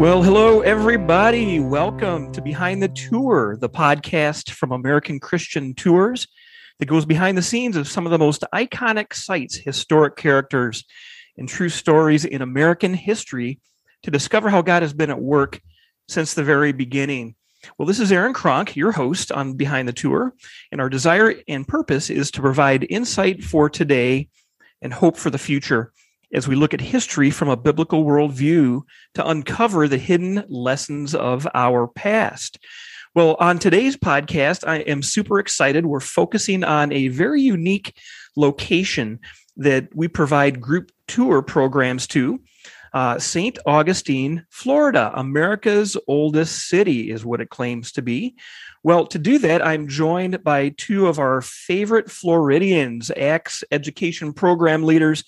Well, hello, everybody. Welcome to Behind the Tour, the podcast from American Christian Tours that goes behind the scenes of some of the most iconic sites, historic characters, and true stories in American history to discover how God has been at work since the very beginning. Well, this is Aaron Kronk, your host on Behind the Tour, and our desire and purpose is to provide insight for today and hope for the future as we look at history from a biblical worldview to uncover the hidden lessons of our past. Well, on today's podcast, I am super excited. We're focusing on a very unique location that we provide group tour programs to. Uh, St. Augustine, Florida, America's oldest city, is what it claims to be. Well, to do that, I'm joined by two of our favorite Floridians, ACTS education program leaders,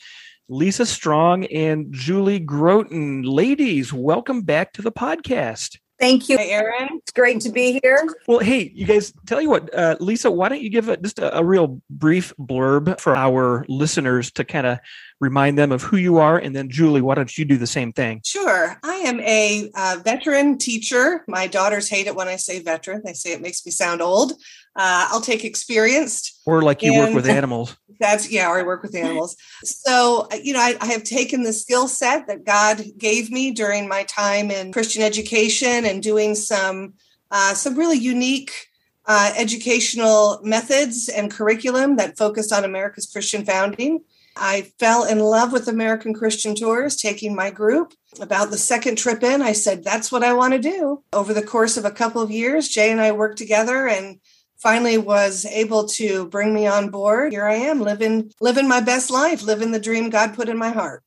Lisa Strong and Julie Groten. Ladies, welcome back to the podcast. Thank you, Aaron. It's great to be here. Well, hey, you guys, tell you what, uh, Lisa, why don't you give a, just a, a real brief blurb for our listeners to kind of remind them of who you are? And then, Julie, why don't you do the same thing? Sure. I am a uh, veteran teacher. My daughters hate it when I say veteran, they say it makes me sound old. Uh, I'll take experienced. Or like you work with animals. That's, yeah, or I work with animals. So, uh, you know, I, I have taken the skill set that God gave me during my time in Christian education and doing some uh, some really unique uh, educational methods and curriculum that focused on America's Christian founding. I fell in love with American Christian Tours, taking my group. About the second trip in, I said, That's what I want to do. Over the course of a couple of years, Jay and I worked together and finally was able to bring me on board. Here I am living living my best life, living the dream God put in my heart.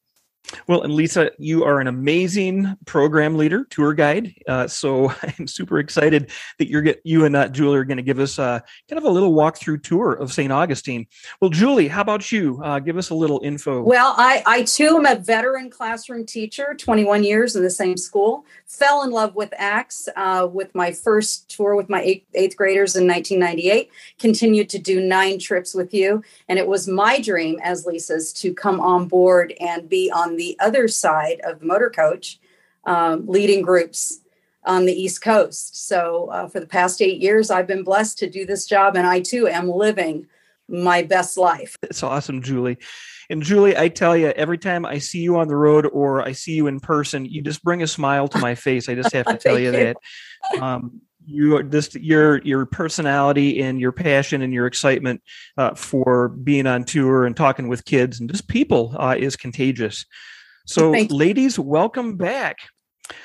Well, and Lisa, you are an amazing program leader, tour guide. Uh, so I'm super excited that you're get, you and uh, Julie are going to give us uh, kind of a little walkthrough tour of St. Augustine. Well, Julie, how about you? Uh, give us a little info. Well, I, I too am a veteran classroom teacher, 21 years in the same school. Fell in love with ACTS uh, with my first tour with my eighth, eighth graders in 1998. Continued to do nine trips with you, and it was my dream, as Lisa's, to come on board and be on the other side of the motor coach, um, leading groups on the East Coast. So uh, for the past eight years, I've been blessed to do this job, and I too am living my best life. It's awesome, Julie. And Julie, I tell you, every time I see you on the road or I see you in person, you just bring a smile to my face. I just have to tell you, you, that. Um, you just your your personality and your passion and your excitement uh, for being on tour and talking with kids and just people uh, is contagious. So, ladies, welcome back.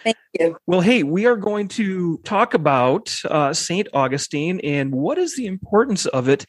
Thank you. Well, hey, we are going to talk about uh, St. Augustine and what is the importance of it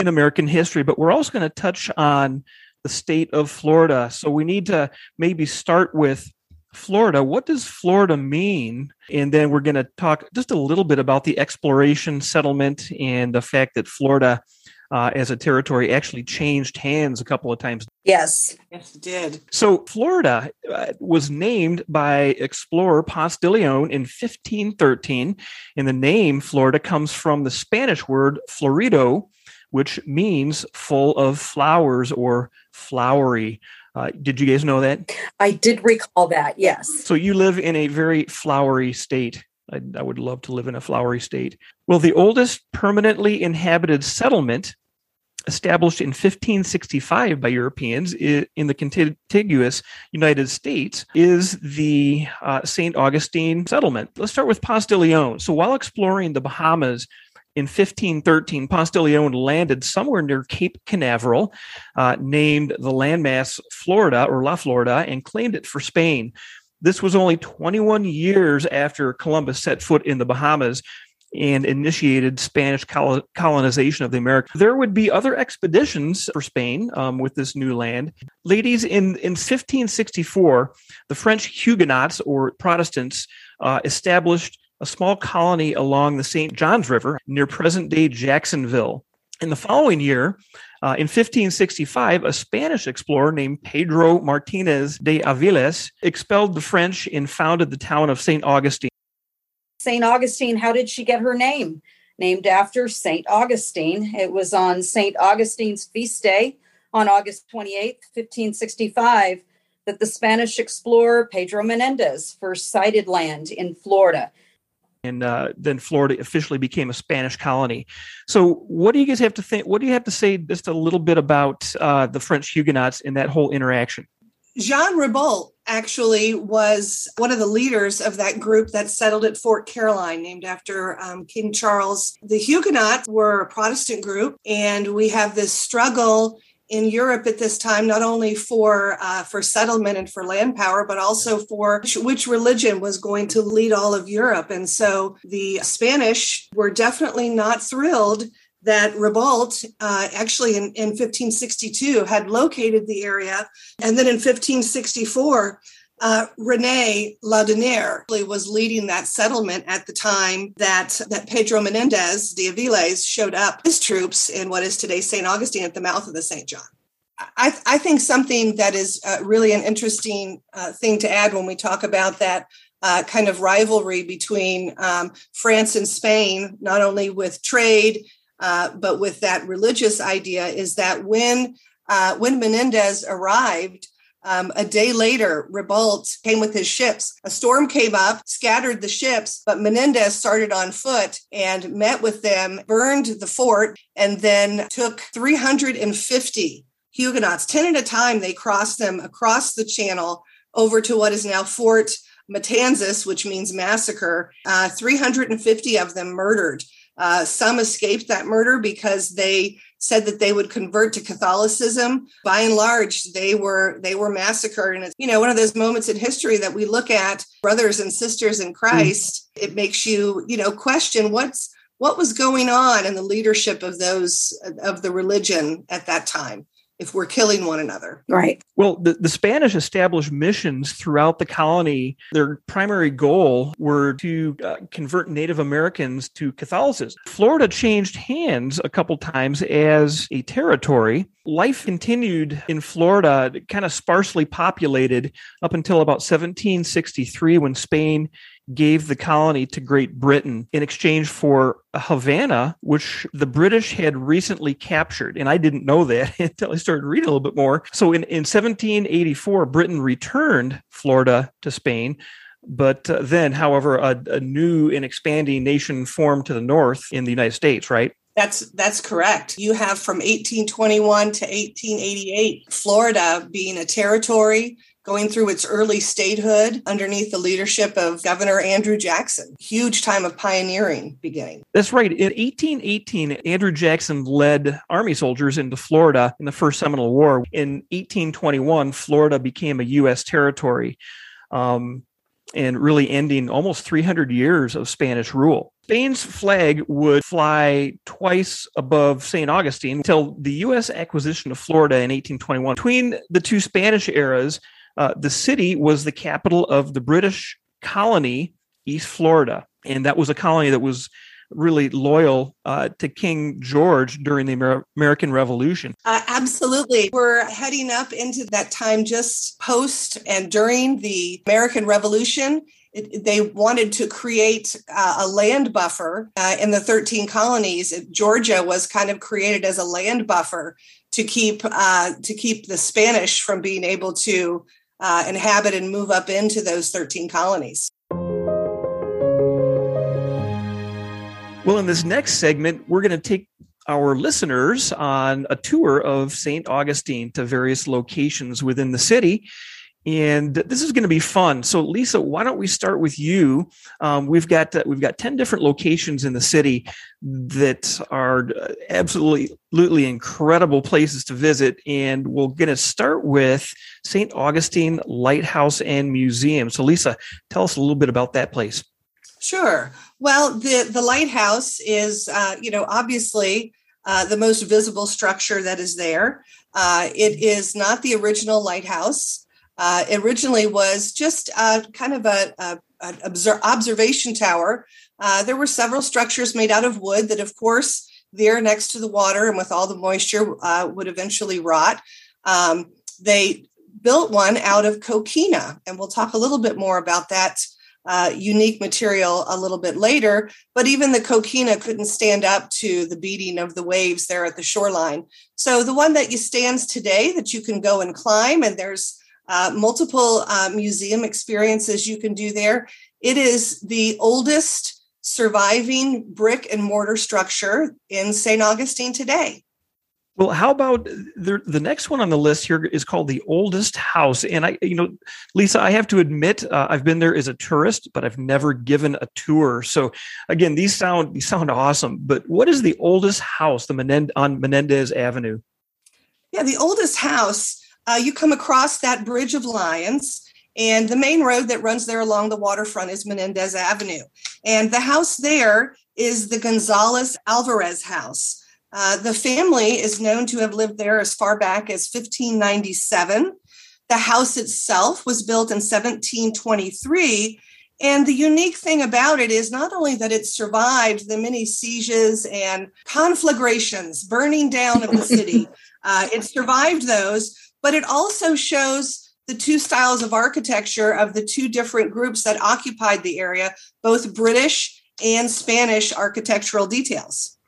in American history, but we're also going to touch on the state of Florida. So we need to maybe start with Florida. What does Florida mean? And then we're going to talk just a little bit about the exploration settlement and the fact that Florida, uh, as a territory, actually changed hands a couple of times. Yes. Yes, it did. So Florida uh, was named by explorer Ponce de Leon in 1513. And the name Florida comes from the Spanish word florido, which means full of flowers or flowery. Uh, did you guys know that? I did recall that, yes. So you live in a very flowery state. I, I, would love to live in a flowery state. Well, the oldest permanently inhabited settlement, established in 1565 by Europeans in the contiguous United States, is the uh, St. Augustine settlement. Let's start with Ponce de Leon. So while exploring the Bahamas, in 1513, Ponce de Leon landed somewhere near Cape Canaveral, uh, named the landmass Florida or La Florida, and claimed it for Spain. This was only 21 years after Columbus set foot in the Bahamas and initiated Spanish colonization of the Americas. There would be other expeditions for Spain um, with this new land. Ladies, in, in 1564, the French Huguenots or Protestants uh, established a small colony along the St. Johns River near present day Jacksonville. In the following year, uh, in 1565, a Spanish explorer named Pedro Martinez de Aviles expelled the French and founded the town of St. Augustine. St. Augustine, how did she get her name? Named after St. Augustine. It was on St. Augustine's feast day on August 28th, 1565, that the Spanish explorer Pedro Menendez first sighted land in Florida. And uh, then Florida officially became a Spanish colony. So, what do you guys have to think? What do you have to say just a little bit about uh, the French Huguenots and that whole interaction? Jean Ribault actually was one of the leaders of that group that settled at Fort Caroline, named after um, King Charles. The Huguenots were a Protestant group, and we have this struggle in Europe at this time, not only for uh, for settlement and for land power, but also for which, religion was going to lead all of Europe. And so the Spanish were definitely not thrilled that Ribault uh, actually in, in 1562 had located the area. And then in 1564, uh, Rene Laudonnière was leading that settlement at the time that, that Pedro Menendez de Aviles showed up his troops in what is today St. Augustine at the mouth of the St. John. I, I think something that is uh, really an interesting uh, thing to add when we talk about that uh, kind of rivalry between um, France and Spain, not only with trade uh, but with that religious idea is that when uh, when Menendez arrived, um, a day later, Ribault came with his ships. A storm came up, scattered the ships, but Menendez started on foot and met with them, burned the fort, and then took 350 Huguenots, 10 at a time. They crossed them across the channel over to what is now Fort Matanzas, which means massacre. Uh, 350 of them murdered. Uh, some escaped that murder because they said that they would convert to Catholicism. By and large, they were they were massacred, and it's you know one of those moments in history that we look at brothers and sisters in Christ. Mm. It makes you you know question what's what was going on in the leadership of those of the religion at that time if we're killing one another. Right. Well, the, the Spanish established missions throughout the colony. Their primary goal were to uh, convert Native Americans to Catholicism. Florida changed hands a couple times as a territory. Life continued in Florida, kind of sparsely populated up until about 1763 when Spain gave the colony to Great Britain in exchange for Havana, which the British had recently captured. And I didn't know that until I started reading a little bit more. So in, in 1784, Britain returned Florida to Spain. But uh, then, however, a, a new and expanding nation formed to the north in the United States, right? That's that's correct. You have from 1821 to 1888 Florida being a territory going through its early statehood underneath the leadership of Governor Andrew Jackson. Huge time of pioneering beginning. That's right. In 1818, Andrew Jackson led Army soldiers into Florida in the First Seminole War. In 1821, Florida became a U.S. territory. Um, and really ending almost 300 years of Spanish rule. Spain's flag would fly twice above St. Augustine until the U.S. acquisition of Florida in 1821. Between the two Spanish eras, uh, the city was the capital of the British colony, East Florida. And that was a colony that was really loyal uh, to King George during the Amer- American Revolution. Uh, absolutely. We're heading up into that time just post and during the American Revolution. It, they wanted to create uh, a land buffer uh, in the 13 colonies. Georgia was kind of created as a land buffer to keep uh, to keep the Spanish from being able to uh, inhabit and move up into those 13 colonies. Well, in this next segment, we're going to take our listeners on a tour of St. Augustine to various locations within the city and this is going to be fun. So, Lisa, why don't we start with you? Um, we've got uh, we've got ten different locations in the city that are uh, absolutely, absolutely incredible places to visit, and we're going to start with St. Augustine Lighthouse and Museum. So, Lisa, tell us a little bit about that place. Sure. Well, the the lighthouse is, uh, you know, obviously uh, the most visible structure that is there. Uh, it is not the original lighthouse uh, originally was just uh, kind of a, a an observation tower. Uh, there were several structures made out of wood that, of course, there next to the water and with all the moisture uh, would eventually rot. Um, they built one out of coquina, and we'll talk a little bit more about that uh, unique material a little bit later. But even the coquina couldn't stand up to the beating of the waves there at the shoreline. So the one that you stands today that you can go and climb, and there's uh, multiple uh, museum experiences you can do there. It is the oldest surviving brick and mortar structure in St. Augustine today. Well, how about the the next one on the list here is called the oldest house, and I, you know, Lisa, I have to admit, uh, I've been there as a tourist, but I've never given a tour. So, again, these sound these sound awesome. But what is the oldest house, the Menend- on Menendez Avenue? Yeah, the oldest house. Uh, you come across that Bridge of Lions, and the main road that runs there along the waterfront is Menendez Avenue, and the house there is the Gonzalez Alvarez house. Uh, the family is known to have lived there as far back as 1597. The house itself was built in 1723. And the unique thing about it is not only that it survived the many sieges and conflagrations, burning down of the city, uh, it survived those, but it also shows the two styles of architecture of the two different groups that occupied the area, both British and Spanish architectural details.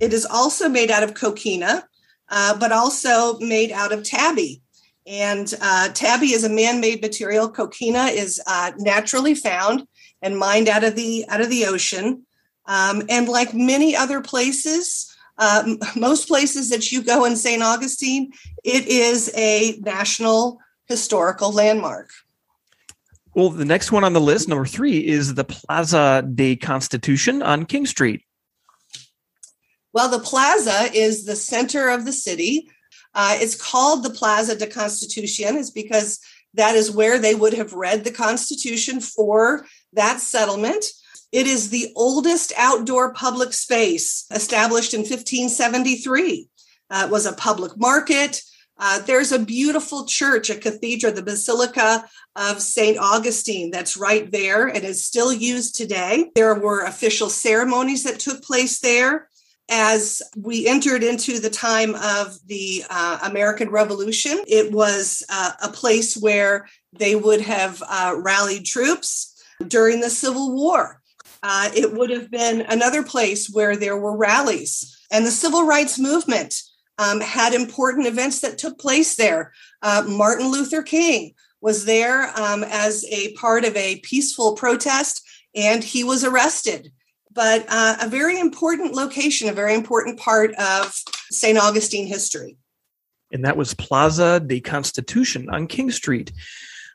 It is also made out of coquina, uh, but also made out of tabby. And uh, tabby is a man-made material. Coquina is uh, naturally found and mined out of the out of the ocean. Um, and like many other places, uh, most places that you go in St. Augustine, it is a national historical landmark. Well, the next one on the list, number three, is the Plaza de Constitution on King Street. Well, the plaza is the center of the city. Uh, it's called the Plaza de Constitution, is because that is where they would have read the Constitution for that settlement. It is the oldest outdoor public space established in 1573. Uh, it was a public market. Uh, there's a beautiful church, a cathedral, the Basilica of St. Augustine, that's right there and is still used today. There were official ceremonies that took place there as we entered into the time of the uh, American Revolution, it was uh, a place where they would have uh, rallied troops during the Civil War. Uh, it would have been another place where there were rallies. And the civil rights movement um, had important events that took place there. Uh, Martin Luther King was there um, as a part of a peaceful protest, and he was arrested but uh, a very important location, a very important part of St. Augustine history. And that was Plaza de Constitution on King Street.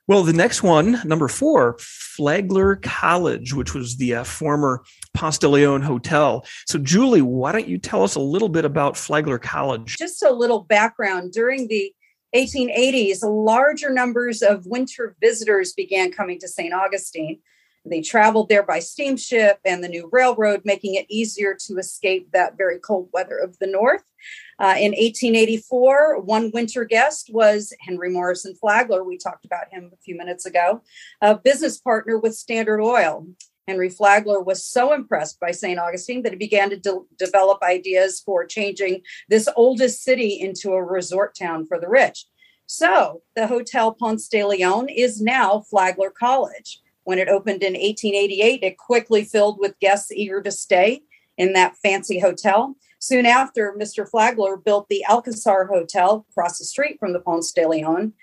Well, the next one, number four, Flagler College, which was the uh, former Ponce de Leon Hotel. So, Julie, why don't you tell us a little bit about Flagler College? Just a little background. During the 1880s, larger numbers of winter visitors began coming to St. Augustine. They traveled there by steamship and the new railroad, making it easier to escape that very cold weather of the north. Uh, in 1884, one winter guest was Henry Morrison Flagler. We talked about him a few minutes ago, a business partner with Standard Oil. Henry Flagler was so impressed by St. Augustine that he began to de- develop ideas for changing this oldest city into a resort town for the rich. So the Hotel Ponce de Leon is now Flagler College. When it opened in 1888, it quickly filled with guests eager to stay in that fancy hotel. Soon after, Mr. Flagler built the Alcazar Hotel across the street from the Ponce de Leon.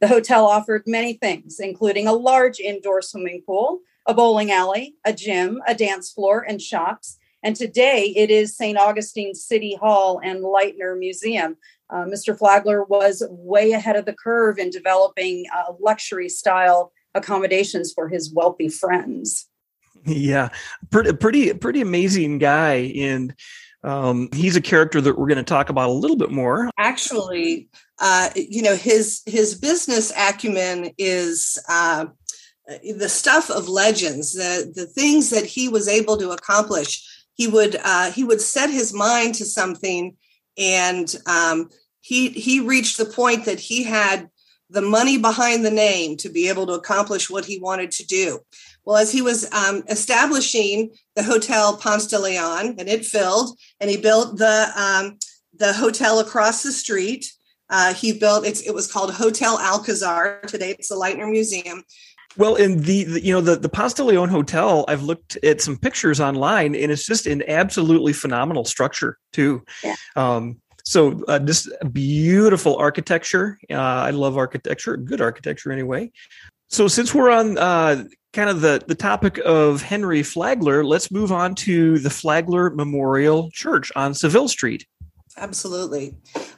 The hotel offered many things, including a large indoor swimming pool, a bowling alley, a gym, a dance floor, and shops. And today it is St. Augustine City Hall and Lightner Museum. Uh, Mr. Flagler was way ahead of the curve in developing a luxury style accommodations for his wealthy friends. Yeah, pretty pretty pretty amazing guy, and um, he's a character that we're going to talk about a little bit more. Actually, uh, you know his his business acumen is. Uh, the stuff of legends, the the things that he was able to accomplish, he would uh, he would set his mind to something, and um, he he reached the point that he had the money behind the name to be able to accomplish what he wanted to do. Well, as he was um, establishing the Hotel Ponce de Leon, and it filled, and he built the um, the hotel across the street. Uh, he built it was called Hotel Alcazar. Today, it's the Lightner Museum. Well, in the, the, you know the the Ponce de Leon Hotel, I've looked at some pictures online, and it's just an absolutely phenomenal structure too. Yeah. Um, So uh, this beautiful architecture. Uh, I love architecture, good architecture anyway. So since we're on uh, kind of the, the topic of Henry Flagler, let's move on to the Flagler Memorial Church on Seville Street. Absolutely.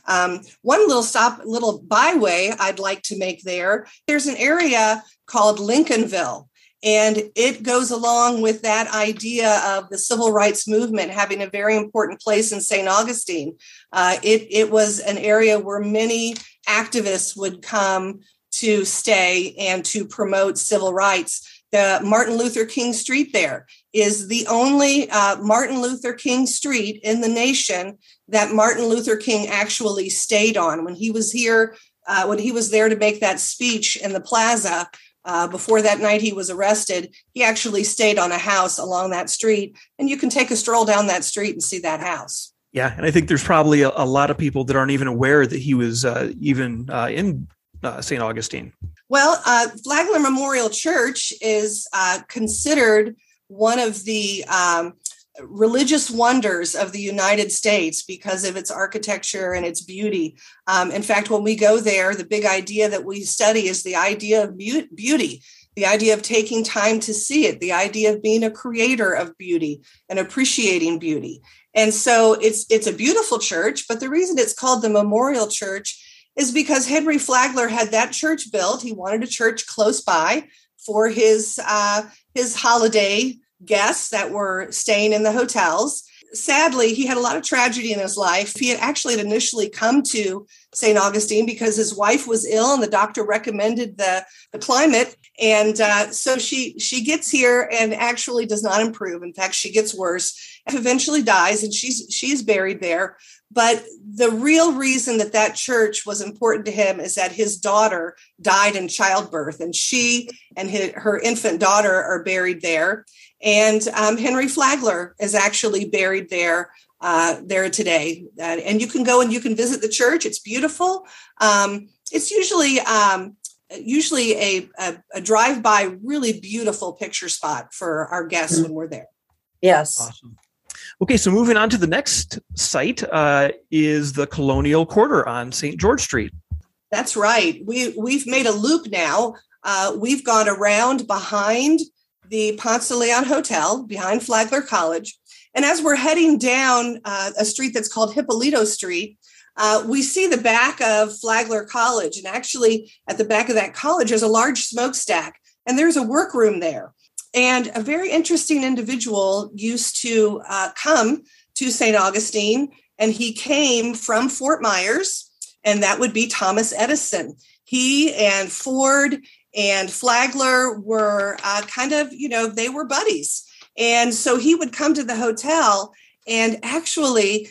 Um, one little stop, little byway I'd like to make there. There's an area called Lincolnville, and it goes along with that idea of the civil rights movement having a very important place in St. Augustine. Uh, it, it was an area where many activists would come to stay and to promote civil rights. The Martin Luther King Street there is the only uh, Martin Luther King Street in the nation that Martin Luther King actually stayed on when he was here. Uh, when he was there to make that speech in the plaza, uh, before that night he was arrested, he actually stayed on a house along that street. And you can take a stroll down that street and see that house. Yeah. And I think there's probably a, a lot of people that aren't even aware that he was uh, even uh, in uh, St. Augustine. Well, uh, Flagler Memorial Church is uh, considered one of the um, religious wonders of the United States because of its architecture and its beauty. Um, in fact, when we go there, the big idea that we study is the idea of beauty, the idea of taking time to see it, the idea of being a creator of beauty and appreciating beauty. And so it's it's a beautiful church, but the reason it's called the Memorial Church is because Henry Flagler had that church built. He wanted a church close by for his uh, his holiday guests that were staying in the hotels. Sadly, he had a lot of tragedy in his life. He had actually initially come to St. Augustine because his wife was ill and the doctor recommended the, the climate. And uh, so she she gets here and actually does not improve. In fact, she gets worse. Eventually dies, and she's she's buried there. But the real reason that that church was important to him is that his daughter died in childbirth, and she and his, her infant daughter are buried there. And um, Henry Flagler is actually buried there uh, there today. Uh, and you can go and you can visit the church. It's beautiful. Um, it's usually um, usually a, a, a drive by, really beautiful picture spot for our guests mm-hmm. when we're there. Yes. Awesome. Okay, so moving on to the next site uh, is the Colonial Quarter on St. George Street. That's right. We we've made a loop now. Uh, we've gone around behind the Ponce de Leon Hotel behind Flagler College. And as we're heading down uh, a street that's called Hypolita Street, uh, we see the back of Flagler College. And actually, at the back of that college, there's a large smokestack, and there's a workroom there. And a very interesting individual used to uh, come to St. Augustine, and he came from Fort Myers, and that would be Thomas Edison. He and Ford and Flagler were uh, kind of, you know, they were buddies. And so he would come to the hotel, and actually,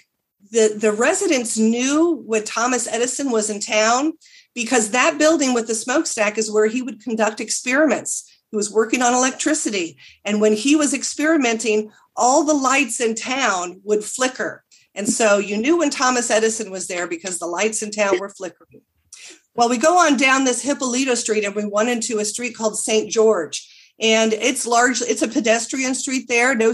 the, the residents knew when Thomas Edison was in town because that building with the smokestack is where he would conduct experiments. He was working on electricity. And when he was experimenting, all the lights in town would flicker. And so you knew when Thomas Edison was there because the lights in town were flickering. Well, we go on down this Hypolita Street and we went into a street called St. George. And it's largely it's a pedestrian street there. No,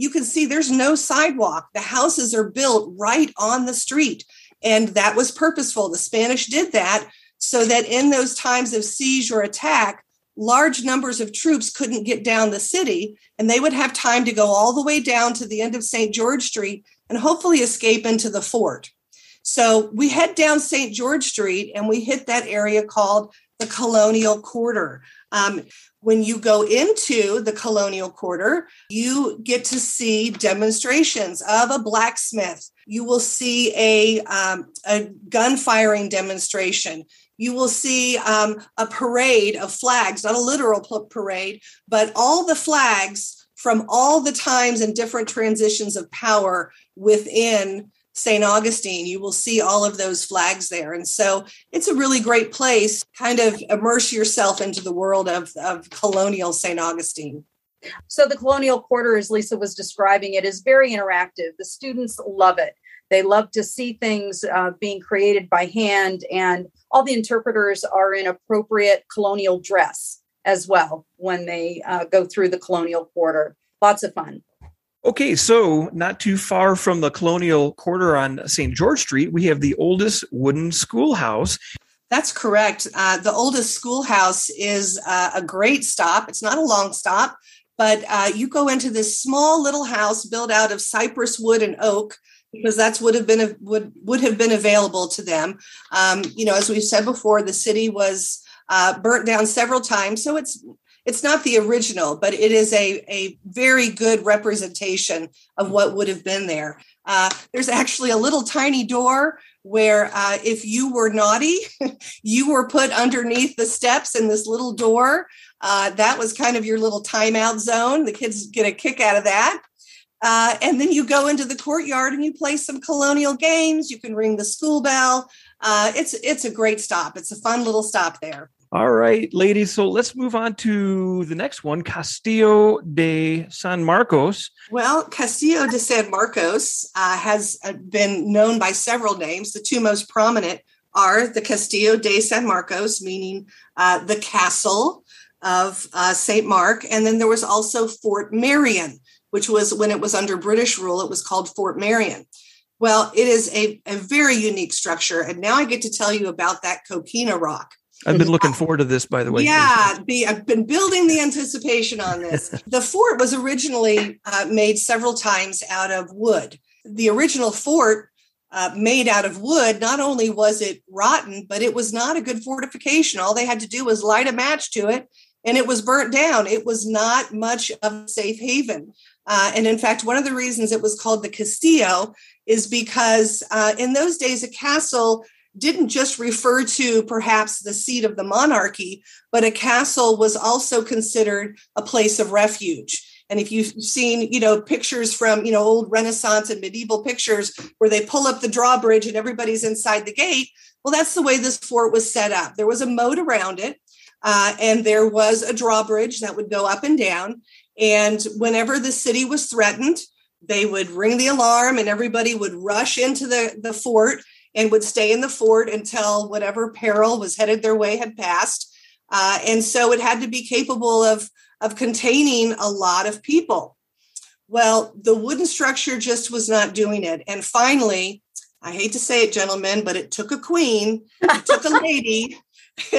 you can see there's no sidewalk. The houses are built right on the street. And that was purposeful. The Spanish did that so that in those times of siege or attack, large numbers of troops couldn't get down the city and they would have time to go all the way down to the end of St. George Street and hopefully escape into the fort. So we head down St. George Street and we hit that area called the Colonial Quarter. Um, when you go into the Colonial Quarter, you get to see demonstrations of a blacksmith. You will see a, um, a gun firing demonstration. You will see um, a parade of flags, not a literal parade, but all the flags from all the times and different transitions of power within St. Augustine, you will see all of those flags there. And so it's a really great place, kind of immerse yourself into the world of, of colonial St. Augustine. So the colonial quarter, as Lisa was describing it, is very interactive. The students love it. They love to see things uh, being created by hand, and all the interpreters are in appropriate colonial dress as well when they uh, go through the colonial quarter. Lots of fun. Okay, so not too far from the colonial quarter on St. George Street, we have the oldest wooden schoolhouse. That's correct. Uh, the oldest schoolhouse is uh, a great stop. It's not a long stop, but uh, you go into this small little house built out of cypress wood and oak because that's would have been would would have been available to them. Um, you know, as we've said before, the city was uh, burnt down several times, so it's it's not the original, but it is a, a very good representation of what would have been there. Uh, there's actually a little tiny door where uh, if you were naughty, you were put underneath the steps in this little door. Uh, that was kind of your little timeout zone. The kids get a kick out of that. Uh, and then you go into the courtyard and you play some colonial games. You can ring the school bell. Uh, it's it's a great stop. It's a fun little stop there. All right, ladies. So let's move on to the next one Castillo de San Marcos. Well, Castillo de San Marcos uh, has uh, been known by several names. The two most prominent are the Castillo de San Marcos, meaning uh, the castle of uh, St. Mark. And then there was also Fort Marion, which was when it was under British rule, it was called Fort Marion. Well, it is a, a very unique structure. And now I get to tell you about that coquina rock. I've been looking forward to this, by the way. Yeah, be, I've been building the anticipation on this. the fort was originally uh, made several times out of wood. The original fort uh, made out of wood, not only was it rotten, but it was not a good fortification. All they had to do was light a match to it and it was burnt down. It was not much of a safe haven. Uh, and in fact, one of the reasons it was called the Castillo is because uh, in those days, a castle didn't just refer to perhaps the seat of the monarchy, but a castle was also considered a place of refuge. And if you've seen, you know, pictures from, you know, old Renaissance and medieval pictures where they pull up the drawbridge and everybody's inside the gate, well, that's the way this fort was set up. There was a moat around it, uh, and there was a drawbridge that would go up and down. And whenever the city was threatened, they would ring the alarm and everybody would rush into the, the fort and would stay in the fort until whatever peril was headed their way had passed. Uh, and so it had to be capable of, of containing a lot of people. Well, the wooden structure just was not doing it. And finally, I hate to say it, gentlemen, but it took a queen, it took a lady,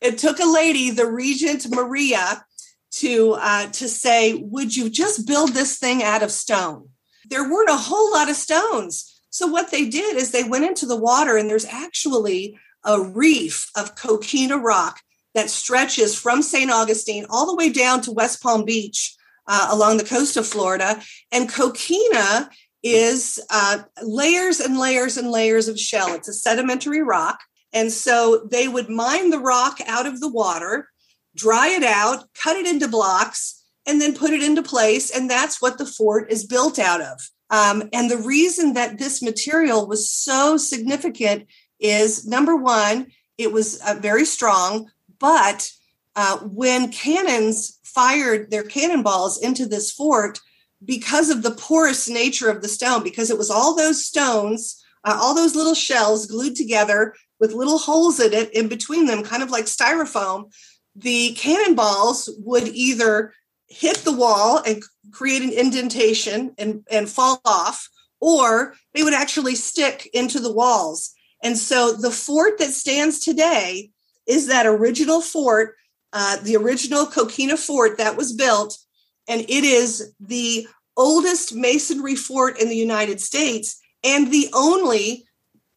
it took a lady, the Regent Maria, to uh, to say, "Would you just build this thing out of stone?" There weren't a whole lot of stones. So what they did is they went into the water, and there's actually a reef of coquina rock that stretches from St. Augustine all the way down to West Palm Beach uh, along the coast of Florida. And coquina is uh, layers and layers and layers of shell. It's a sedimentary rock. And so they would mine the rock out of the water, dry it out, cut it into blocks, and then put it into place. And that's what the fort is built out of. Um, and the reason that this material was so significant is number one, it was uh, very strong, but uh, when cannons fired their cannonballs into this fort, because of the porous nature of the stone, because it was all those stones, uh, all those little shells glued together with little holes in it in between them, kind of like styrofoam, the cannonballs would either hit the wall and create an indentation and, and fall off, or they would actually stick into the walls. And so the fort that stands today is that original fort, uh, the original Coquina fort that was built, and it is the oldest masonry fort in the United States and the only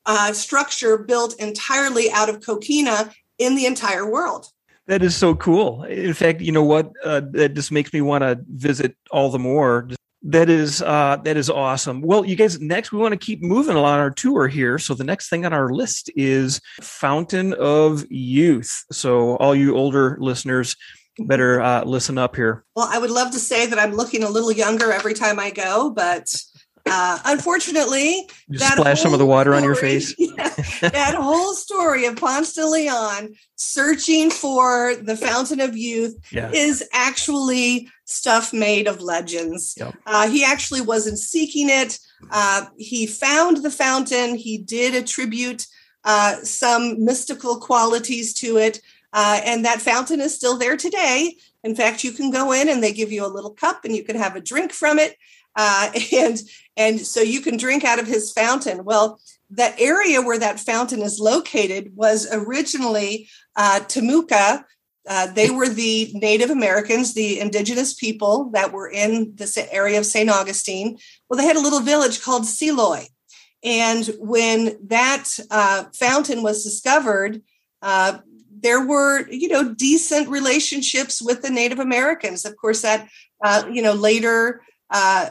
uh, structure built entirely out of coquina in the entire world. That is so cool. In fact, you know what? Uh, that just makes me want to visit all the more. That is uh, that is awesome. Well, you guys, next we want to keep moving along our tour here. So the next thing on our list is Fountain of Youth. So all you older listeners better uh, listen up here. Well, I would love to say that I'm looking a little younger every time I go, but uh, unfortunately, Just splash some of the water story, on your face. Yeah, that whole story of Ponce de Leon searching for the fountain of youth yeah. is actually stuff made of legends. Yep. Uh, he actually wasn't seeking it. Uh, he found the fountain. He did attribute uh, some mystical qualities to it. Uh, and that fountain is still there today. In fact, you can go in and they give you a little cup and you can have a drink from it. Uh, and and so you can drink out of his fountain. Well, that area where that fountain is located was originally uh, Timucua. Uh, they were the Native Americans, the indigenous people that were in this area of St. Augustine. Well, they had a little village called Seloy. And when that uh, fountain was discovered, uh, there were, you know, decent relationships with the Native Americans. Of course, that, uh, you know, later uh,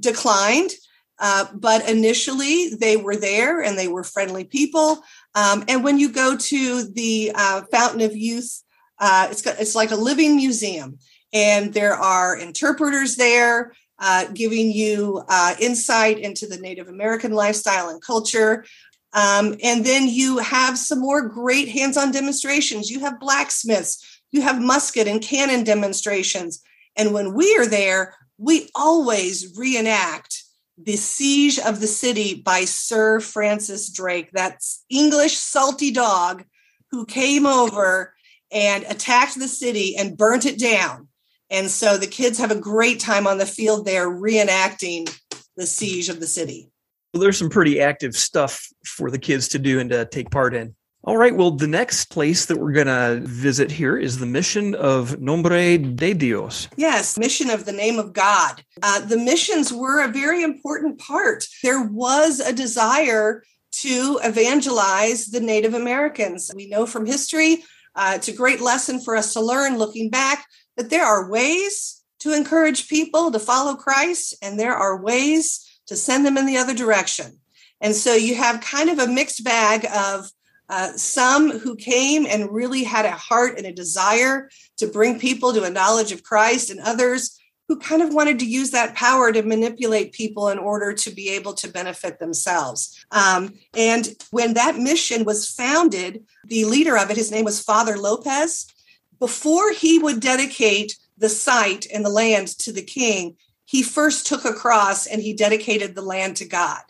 declined. Uh, but initially, they were there and they were friendly people. Um, and when you go to the uh, Fountain of Youth, uh, it's got, it's like a living museum, and there are interpreters there uh, giving you insight into the Native American lifestyle and culture. Um, and then you have some more great hands-on demonstrations. You have blacksmiths, you have musket and cannon demonstrations. And when we are there, we always reenact the Siege of the City by Sir Francis Drake, that English salty dog who came over and attacked the city and burnt it down. And so the kids have a great time on the field there reenacting the siege of the city. Well, there's some pretty active stuff for the kids to do and to take part in. All right. Well, the next place that we're going to visit here is the mission of Nombre de Dios. Yes, mission of the name of God. Uh, the missions were a very important part. There was a desire to evangelize the Native Americans. We know from history, uh, it's a great lesson for us to learn looking back that there are ways to encourage people to follow Christ, and there are ways to send them in the other direction. And so you have kind of a mixed bag of uh, some who came and really had a heart and a desire to bring people to a knowledge of Christ, and others who kind of wanted to use that power to manipulate people in order to be able to benefit themselves. Um, and when that mission was founded, the leader of it, his name was Father Lopez, before he would dedicate the site and the land to the king, he first took a cross and he dedicated the land to God.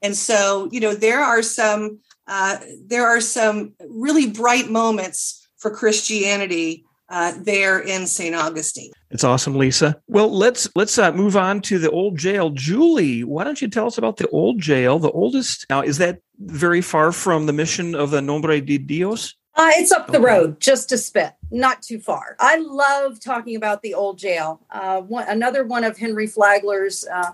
And so, you know, there are some uh, there are some really bright moments for Christianity uh, there in St. Augustine. It's awesome, Lisa. Well, let's let's uh, move on to the old jail. Julie, why don't you tell us about the old jail, the oldest? Now, is that very far from the mission of the Nombre de Dios? Uh, it's up the okay. road, just a spit, not too far. I love talking about the old jail. Uh, one, another one of Henry Flagler's uh,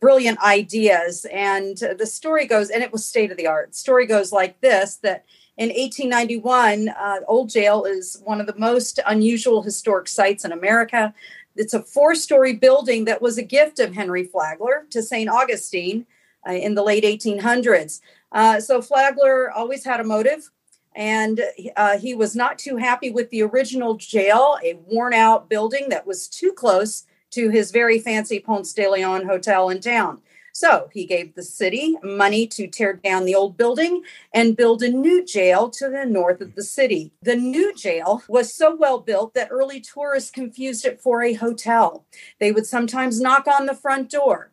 brilliant ideas. And the story goes, and it was state of the art. Story goes like this: that in 1891, uh, Old Jail is one of the most unusual historic sites in America. It's a four-story building that was a gift of Henry Flagler to St. Augustine uh, in the late 1800s. Uh, so Flagler always had a motive. And uh, he was not too happy with the original jail, a worn out building that was too close to his very fancy Ponce de Leon hotel in town. So he gave the city money to tear down the old building and build a new jail to the north of the city. The new jail was so well built that early tourists confused it for a hotel. They would sometimes knock on the front door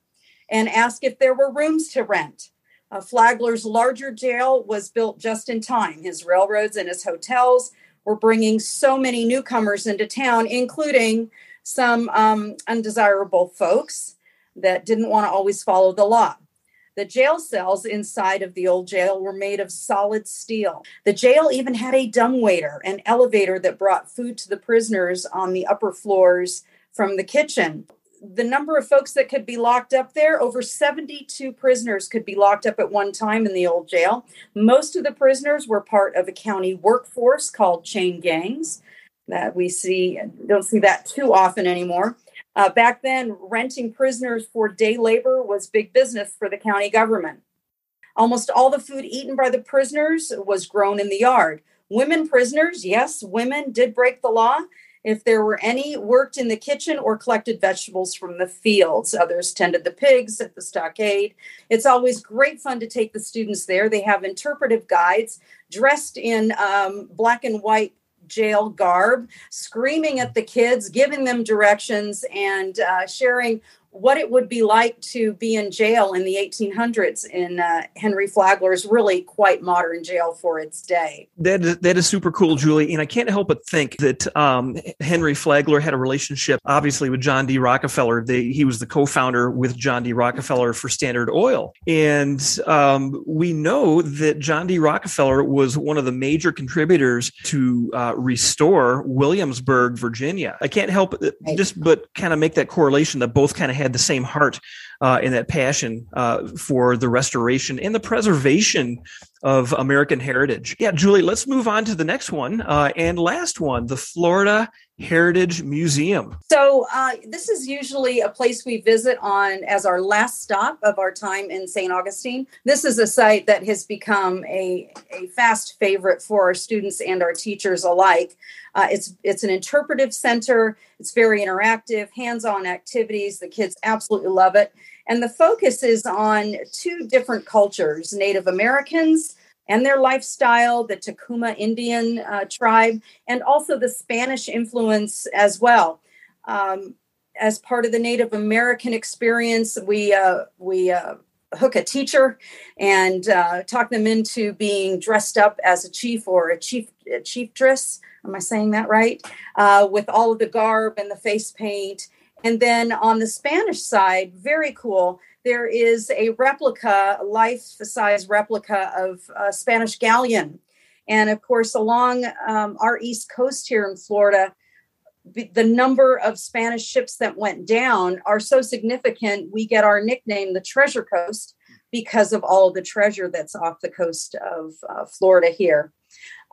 and ask if there were rooms to rent. Uh, Flagler's larger jail was built just in time. His railroads and his hotels were bringing so many newcomers into town, including some um, undesirable folks that didn't want to always follow the law. The jail cells inside of the old jail were made of solid steel. The jail even had a dumbwaiter, an elevator that brought food to the prisoners on the upper floors from the kitchen. The number of folks that could be locked up there, over 72 prisoners could be locked up at one time in the old jail. Most of the prisoners were part of a county workforce called chain gangs that we see don't see that too often anymore. Uh, back then, renting prisoners for day labor was big business for the county government. Almost all the food eaten by the prisoners was grown in the yard. Women prisoners, yes, women did break the law. If there were any, worked in the kitchen or collected vegetables from the fields. Others tended the pigs at the stockade. It's always great fun to take the students there. They have interpretive guides dressed in um, black and white jail garb, screaming at the kids, giving them directions, and uh, sharing what it would be like to be in jail in the 1800s in uh, Henry Flagler's really quite modern jail for its day. That is, that is super cool, Julie. And I can't help but think that um, Henry Flagler had a relationship, obviously, with John D. Rockefeller. They, he was the co founder with John D. Rockefeller for Standard Oil. And um, we know that John D. Rockefeller was one of the major contributors to uh, restore Williamsburg, Virginia. I can't help just but kind of make that correlation that both kind of had the same heart uh, and that passion uh, for the restoration and the preservation of American heritage. Yeah, Julie, let's move on to the next one uh, and last one the Florida Heritage Museum. So, uh, this is usually a place we visit on as our last stop of our time in St. Augustine. This is a site that has become a, a fast favorite for our students and our teachers alike. Uh, it's it's an interpretive center. It's very interactive, hands-on activities. The kids absolutely love it. And the focus is on two different cultures: Native Americans and their lifestyle, the Timucua Indian uh, tribe, and also the Spanish influence as well. Um, as part of the Native American experience, we uh, we uh, hook a teacher and uh, talk them into being dressed up as a chief or a chief a chief dress. Am I saying that right? Uh, with all of the garb and the face paint. And then on the Spanish side, very cool. There is a replica, a life-size replica of a Spanish galleon, and of course, along um, our east coast here in Florida, the number of Spanish ships that went down are so significant. We get our nickname, the Treasure Coast, because of all the treasure that's off the coast of uh, Florida here.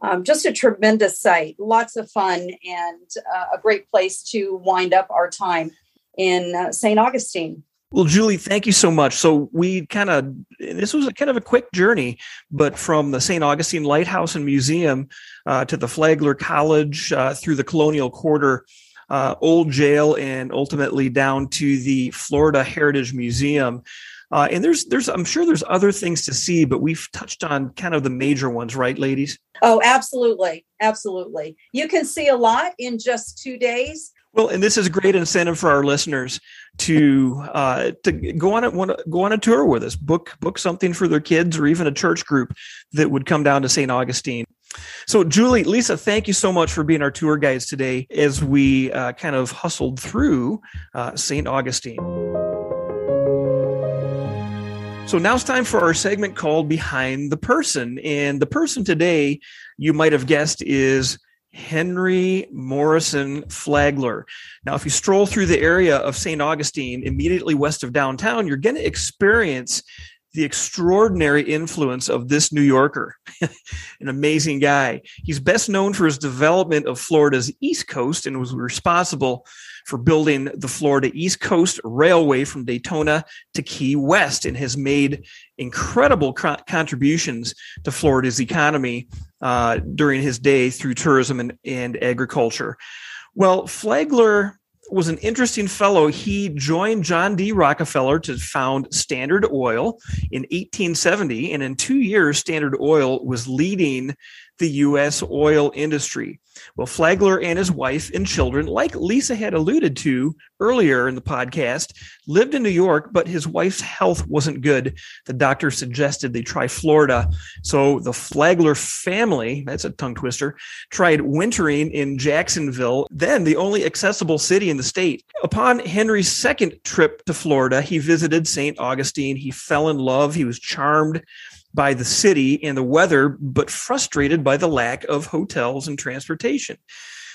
Um, just a tremendous site, lots of fun, and uh, a great place to wind up our time in uh, St. Augustine. Well, Julie, thank you so much. So we kind of this was a kind of a quick journey, but from the St. Augustine Lighthouse and Museum uh, to the Flagler College uh, through the Colonial Quarter, uh, Old Jail, and ultimately down to the Florida Heritage Museum. Uh, and there's there's I'm sure there's other things to see, but we've touched on kind of the major ones, right, ladies? Oh, absolutely, absolutely. You can see a lot in just two days. Well, and this is a great incentive for our listeners to uh, to go on a go on a tour with us, book book something for their kids or even a church group that would come down to St. Augustine. So, Julie, Lisa, thank you so much for being our tour guides today as we uh, kind of hustled through uh, St. Augustine. So now it's time for our segment called Behind the Person. And the person today, you might have guessed, is Henry Morrison Flagler. Now, if you stroll through the area of St. Augustine, immediately west of downtown, you're going to experience the extraordinary influence of this New Yorker, an amazing guy. He's best known for his development of Florida's East Coast and was responsible for building the Florida East Coast Railway from Daytona to Key West and has made incredible co- contributions to Florida's economy uh, during his day through tourism and, and agriculture. Well, Flagler was an interesting fellow. He joined John D. Rockefeller to found Standard Oil in 1870, and in two years, Standard Oil was leading the U.S. oil industry. Well, Flagler and his wife and children, like Lisa had alluded to earlier in the podcast, lived in New York, but his wife's health wasn't good. The doctor suggested they try Florida. So the Flagler family, that's a tongue twister, tried wintering in Jacksonville, then the only accessible city in the state. Upon Henry's second trip to Florida, he visited St. Augustine. He fell in love. He was charmed by the city and the weather, but frustrated by the lack of hotels and transportation.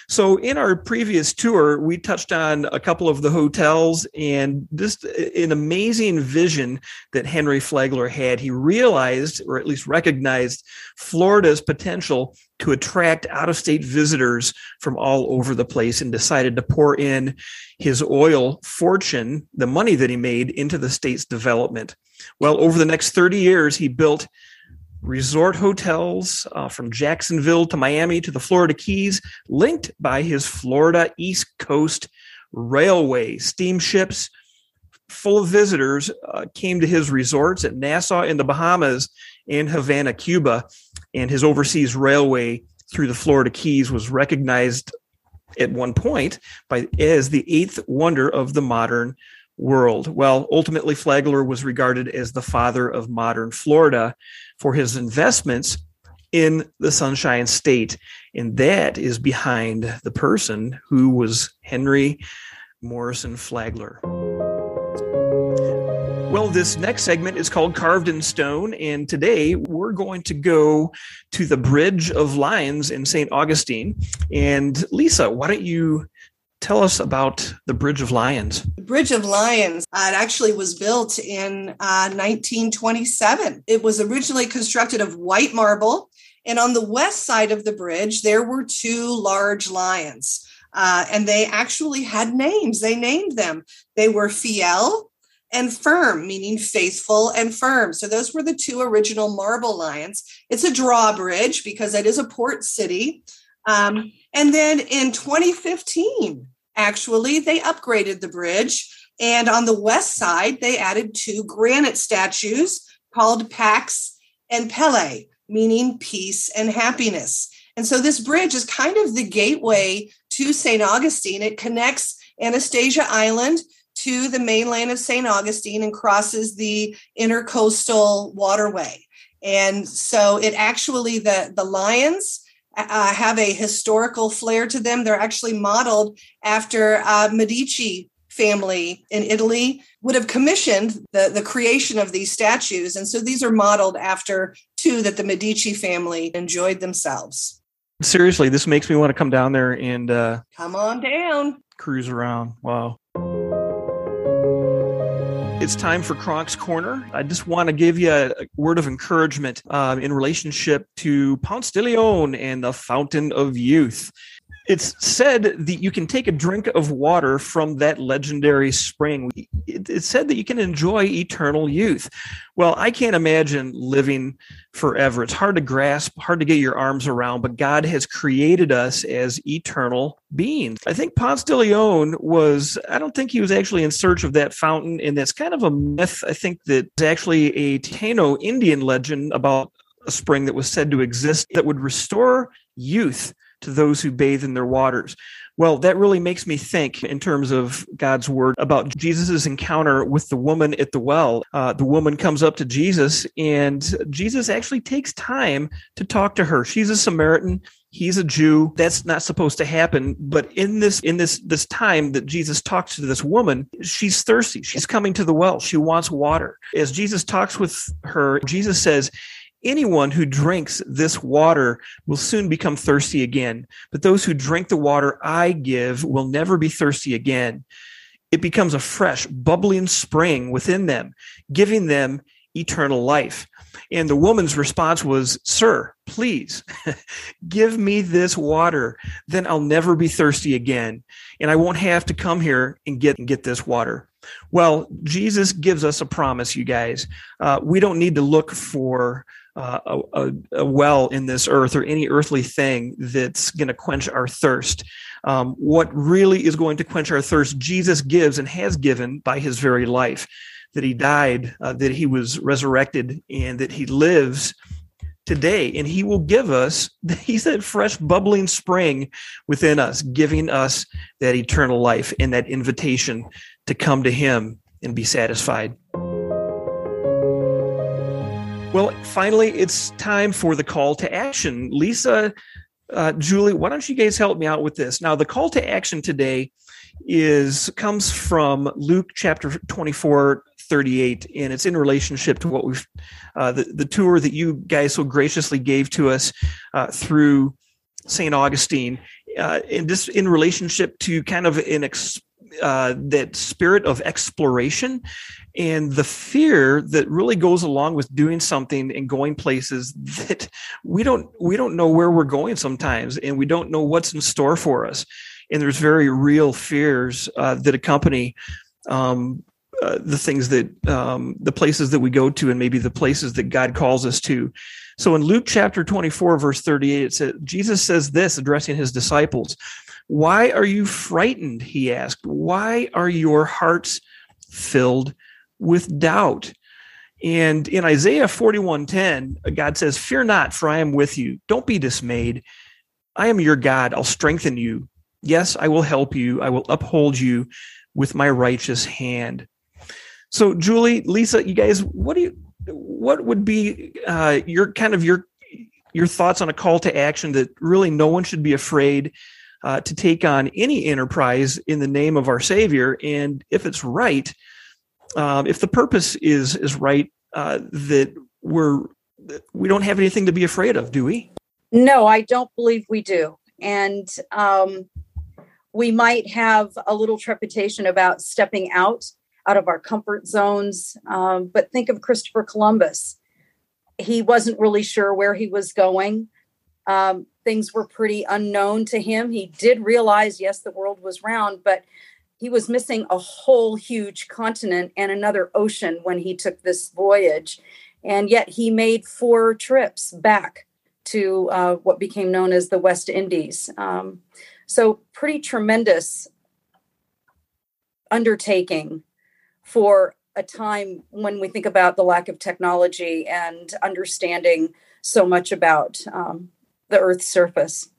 So, in our previous tour, we touched on a couple of the hotels and just an amazing vision that Henry Flagler had. He realized, or at least recognized, Florida's potential to attract out of state visitors from all over the place and decided to pour in his oil fortune, the money that he made, into the state's development. Well, over the next 30 years, he built resort hotels uh, from Jacksonville to Miami to the Florida Keys, linked by his Florida East Coast Railway. Steamships full of visitors uh, came to his resorts at Nassau in the Bahamas and Havana, Cuba, and his overseas railway through the Florida Keys was recognized at one point by as the eighth wonder of the modern world. Well, ultimately, Flagler was regarded as the father of modern Florida for his investments in the Sunshine State. And that is behind the person who was Henry Morrison Flagler. Well, this next segment is called Carved in Stone. And today we're going to go to the Bridge of Lions in St. Augustine. And Lisa, why don't you tell us about the Bridge of Lions? The Bridge of Lions, uh, it actually was built in uh, 1927. It was originally constructed of white marble. And on the west side of the bridge, there were two large lions. Uh, and they actually had names. They named them. They were Fiel and firm, meaning faithful and firm. So those were the two original marble lions. It's a drawbridge because it is a port city. Um, and then in 2015, actually, they upgraded the bridge. And on the west side, they added two granite statues called Pax and Pele, meaning peace and happiness. And so this bridge is kind of the gateway to St. Augustine. It connects Anastasia Island to the mainland of St. Augustine and crosses the intercoastal waterway. And so it actually, the, the lions uh, have a historical flair to them. They're actually modeled after uh, Medici family in Italy would have commissioned the, the creation of these statues. And so these are modeled after two that the Medici family enjoyed themselves. Seriously, this makes me want to come down there and uh, come on down, cruise around. Wow. It's time for Kronk's Corner. I just want to give you a word of encouragement uh, in relationship to Ponce de Leon and the Fountain of Youth it's said that you can take a drink of water from that legendary spring. It's said that you can enjoy eternal youth. Well, I can't imagine living forever. It's hard to grasp, hard to get your arms around, but God has created us as eternal beings. I think Ponce de Leon was, I don't think he was actually in search of that fountain, and that's kind of a myth. I think that it's actually a Taino Indian legend about a spring that was said to exist that would restore youth to those who bathe in their waters. Well, that really makes me think in terms of God's word about Jesus' encounter with the woman at the well. Uh, the woman comes up to Jesus, and Jesus actually takes time to talk to her. She's a Samaritan. He's a Jew. That's not supposed to happen. But in this in this this time that Jesus talks to this woman, she's thirsty. She's coming to the well. She wants water. As Jesus talks with her, Jesus says, Anyone who drinks this water will soon become thirsty again, but those who drink the water I give will never be thirsty again. It becomes a fresh, bubbling spring within them, giving them eternal life. And the woman's response was, Sir, please give me this water. Then I'll never be thirsty again. And I won't have to come here and get, and get this water. Well, Jesus gives us a promise, you guys. Uh, we don't need to look for uh, a, a, well in this earth or any earthly thing that's going to quench our thirst. Um, what really is going to quench our thirst, Jesus gives and has given by his very life. That he died, uh, that he was resurrected, and that he lives today. And he will give us, he's that fresh, bubbling spring within us, giving us that eternal life and that invitation to come to him and be satisfied. Well, finally, it's time for the call to action. Lisa, uh, Julie, why don't you guys help me out with this? Now, the call to action today is comes from Luke chapter 24, 38, and it's in relationship to what we've uh, the, the tour that you guys so graciously gave to us uh, through St. Augustine, uh, and just in relationship to kind of an ex, uh, that spirit of exploration and the fear that really goes along with doing something and going places that we don't we don't know where we're going sometimes and we don't know what's in store for us. And there's very real fears uh, that accompany um, uh, the things that um, the places that we go to and maybe the places that god calls us to. So in luke chapter 24 verse 38 it says jesus says this addressing his disciples. Why are you frightened he asked why are your hearts filled with doubt. And in Isaiah 41:10, God says, "Fear not, for I am with you. Don't be dismayed. I am your God. I'll strengthen you. Yes, I will help you. I will uphold you with my righteous hand. So, Julie, Lisa, you guys, what do you, what would be uh, your kind of your your thoughts on a call to action that really no one should be afraid uh, to take on any enterprise in the name of our Savior, and if it's right, um, if the purpose is is right, uh, that we're we don't have anything to be afraid of, do we? No, I don't believe we do, and um, we might have a little trepidation about stepping out out of our comfort zones. Um, but think of Christopher Columbus. He wasn't really sure where he was going. Um, things were pretty unknown to him. He did realize, yes, the world was round, but he was missing a whole huge continent and another ocean when he took this voyage. And yet he made four trips back to uh, what became known as the West Indies. Um, so, pretty tremendous undertaking for a time when we think about the lack of technology and understanding so much about um, the Earth's surface.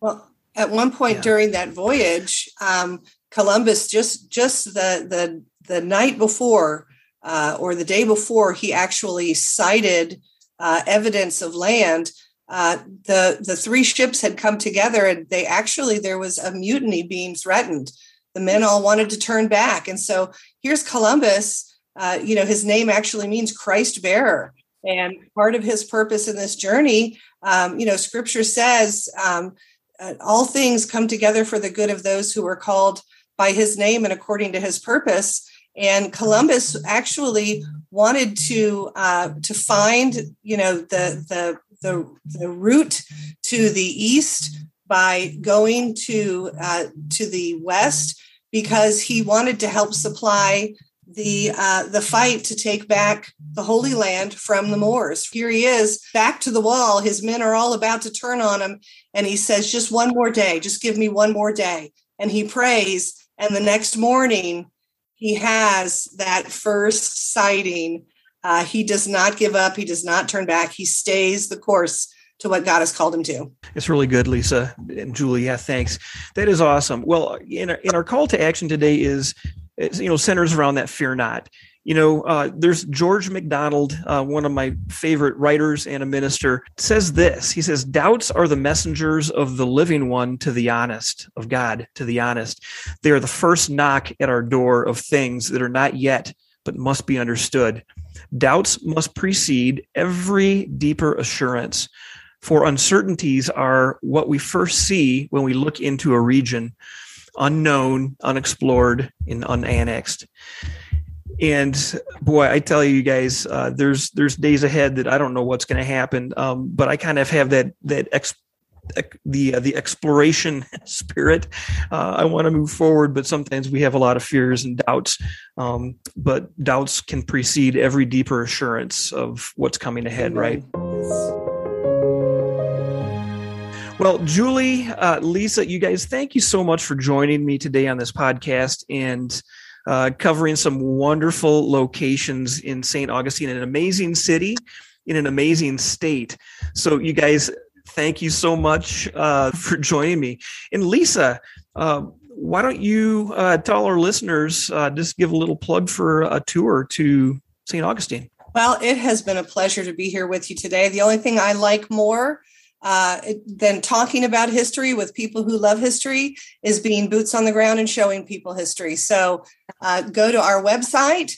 Well, at one point yeah. during that voyage, um, Columbus just just the the the night before uh, or the day before, he actually sighted uh, evidence of land. Uh, the the three ships had come together, and they actually there was a mutiny being threatened the men all wanted to turn back. And so here's Columbus. Uh, you know, his name actually means Christ bearer. And part of his purpose in this journey, um, you know, scripture says um, uh, all things come together for the good of those who are called by his name and according to his purpose. And Columbus actually wanted to uh, to find, you know, the the the the route to the east by going to uh, to the west because he wanted to help supply the uh, the fight to take back the Holy Land from the Moors. Here he is, back to the wall. His men are all about to turn on him, and he says, "Just one more day. Just give me one more day." And he prays, and the next morning, he has that first sighting. Uh, he does not give up. He does not turn back. He stays the course to what God has called him to. It's really good, Lisa and Julie. Yeah, thanks. That is awesome. Well, in our, in our call to action today is, is you know centers around that fear not. You know, uh, there's George MacDonald, uh, one of my favorite writers and a minister, says this. He says, Doubts are the messengers of the living one to the honest, of God to the honest. They are the first knock at our door of things that are not yet, but must be understood. Doubts must precede every deeper assurance for uncertainties are what we first see when we look into a region unknown, unexplored, and unannexed. And boy, I tell you guys, uh, there's there's days ahead that I don't know what's going to happen. Um, but I kind of have that that ex, the uh, the exploration spirit. Uh, I want to move forward, but sometimes we have a lot of fears and doubts. Um, but doubts can precede every deeper assurance of what's coming ahead, right? Well, Julie, uh, Lisa, you guys, thank you so much for joining me today on this podcast and uh, covering some wonderful locations in St. Augustine, an amazing city in an amazing state. So, you guys, thank you so much uh, for joining me. And Lisa, uh, why don't you uh, tell our listeners uh, just give a little plug for a tour to St. Augustine? Well, it has been a pleasure to be here with you today. The only thing I like more uh, than talking about history with people who love history is being boots on the ground and showing people history. So uh, go to our website,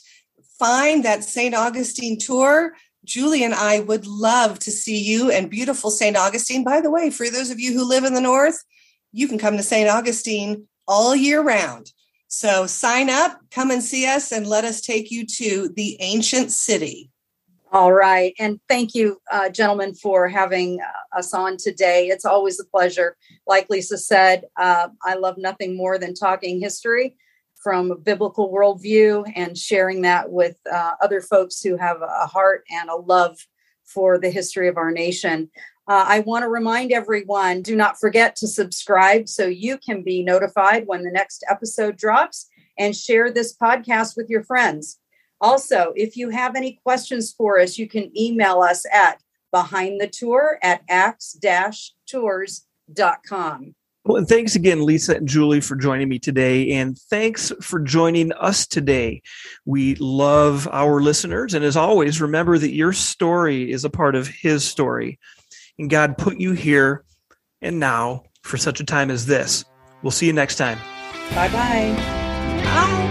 find that St. Augustine tour. Julie and I would love to see you and beautiful St. Augustine. By the way, for those of you who live in the north, you can come to St. Augustine all year round. So sign up, come and see us, and let us take you to the ancient city. All right. And thank you, uh, gentlemen, for having uh, us on today. It's always a pleasure. Like Lisa said, uh, I love nothing more than talking history from a biblical worldview and sharing that with uh, other folks who have a heart and a love for the history of our nation. Uh, I want to remind everyone do not forget to subscribe so you can be notified when the next episode drops and share this podcast with your friends. Also, if you have any questions for us, you can email us at behind the tour at axe tours.com. Well, and thanks again, Lisa and Julie, for joining me today. And thanks for joining us today. We love our listeners. And as always, remember that your story is a part of His story. And God put you here and now for such a time as this. We'll see you next time. Bye-bye. Bye.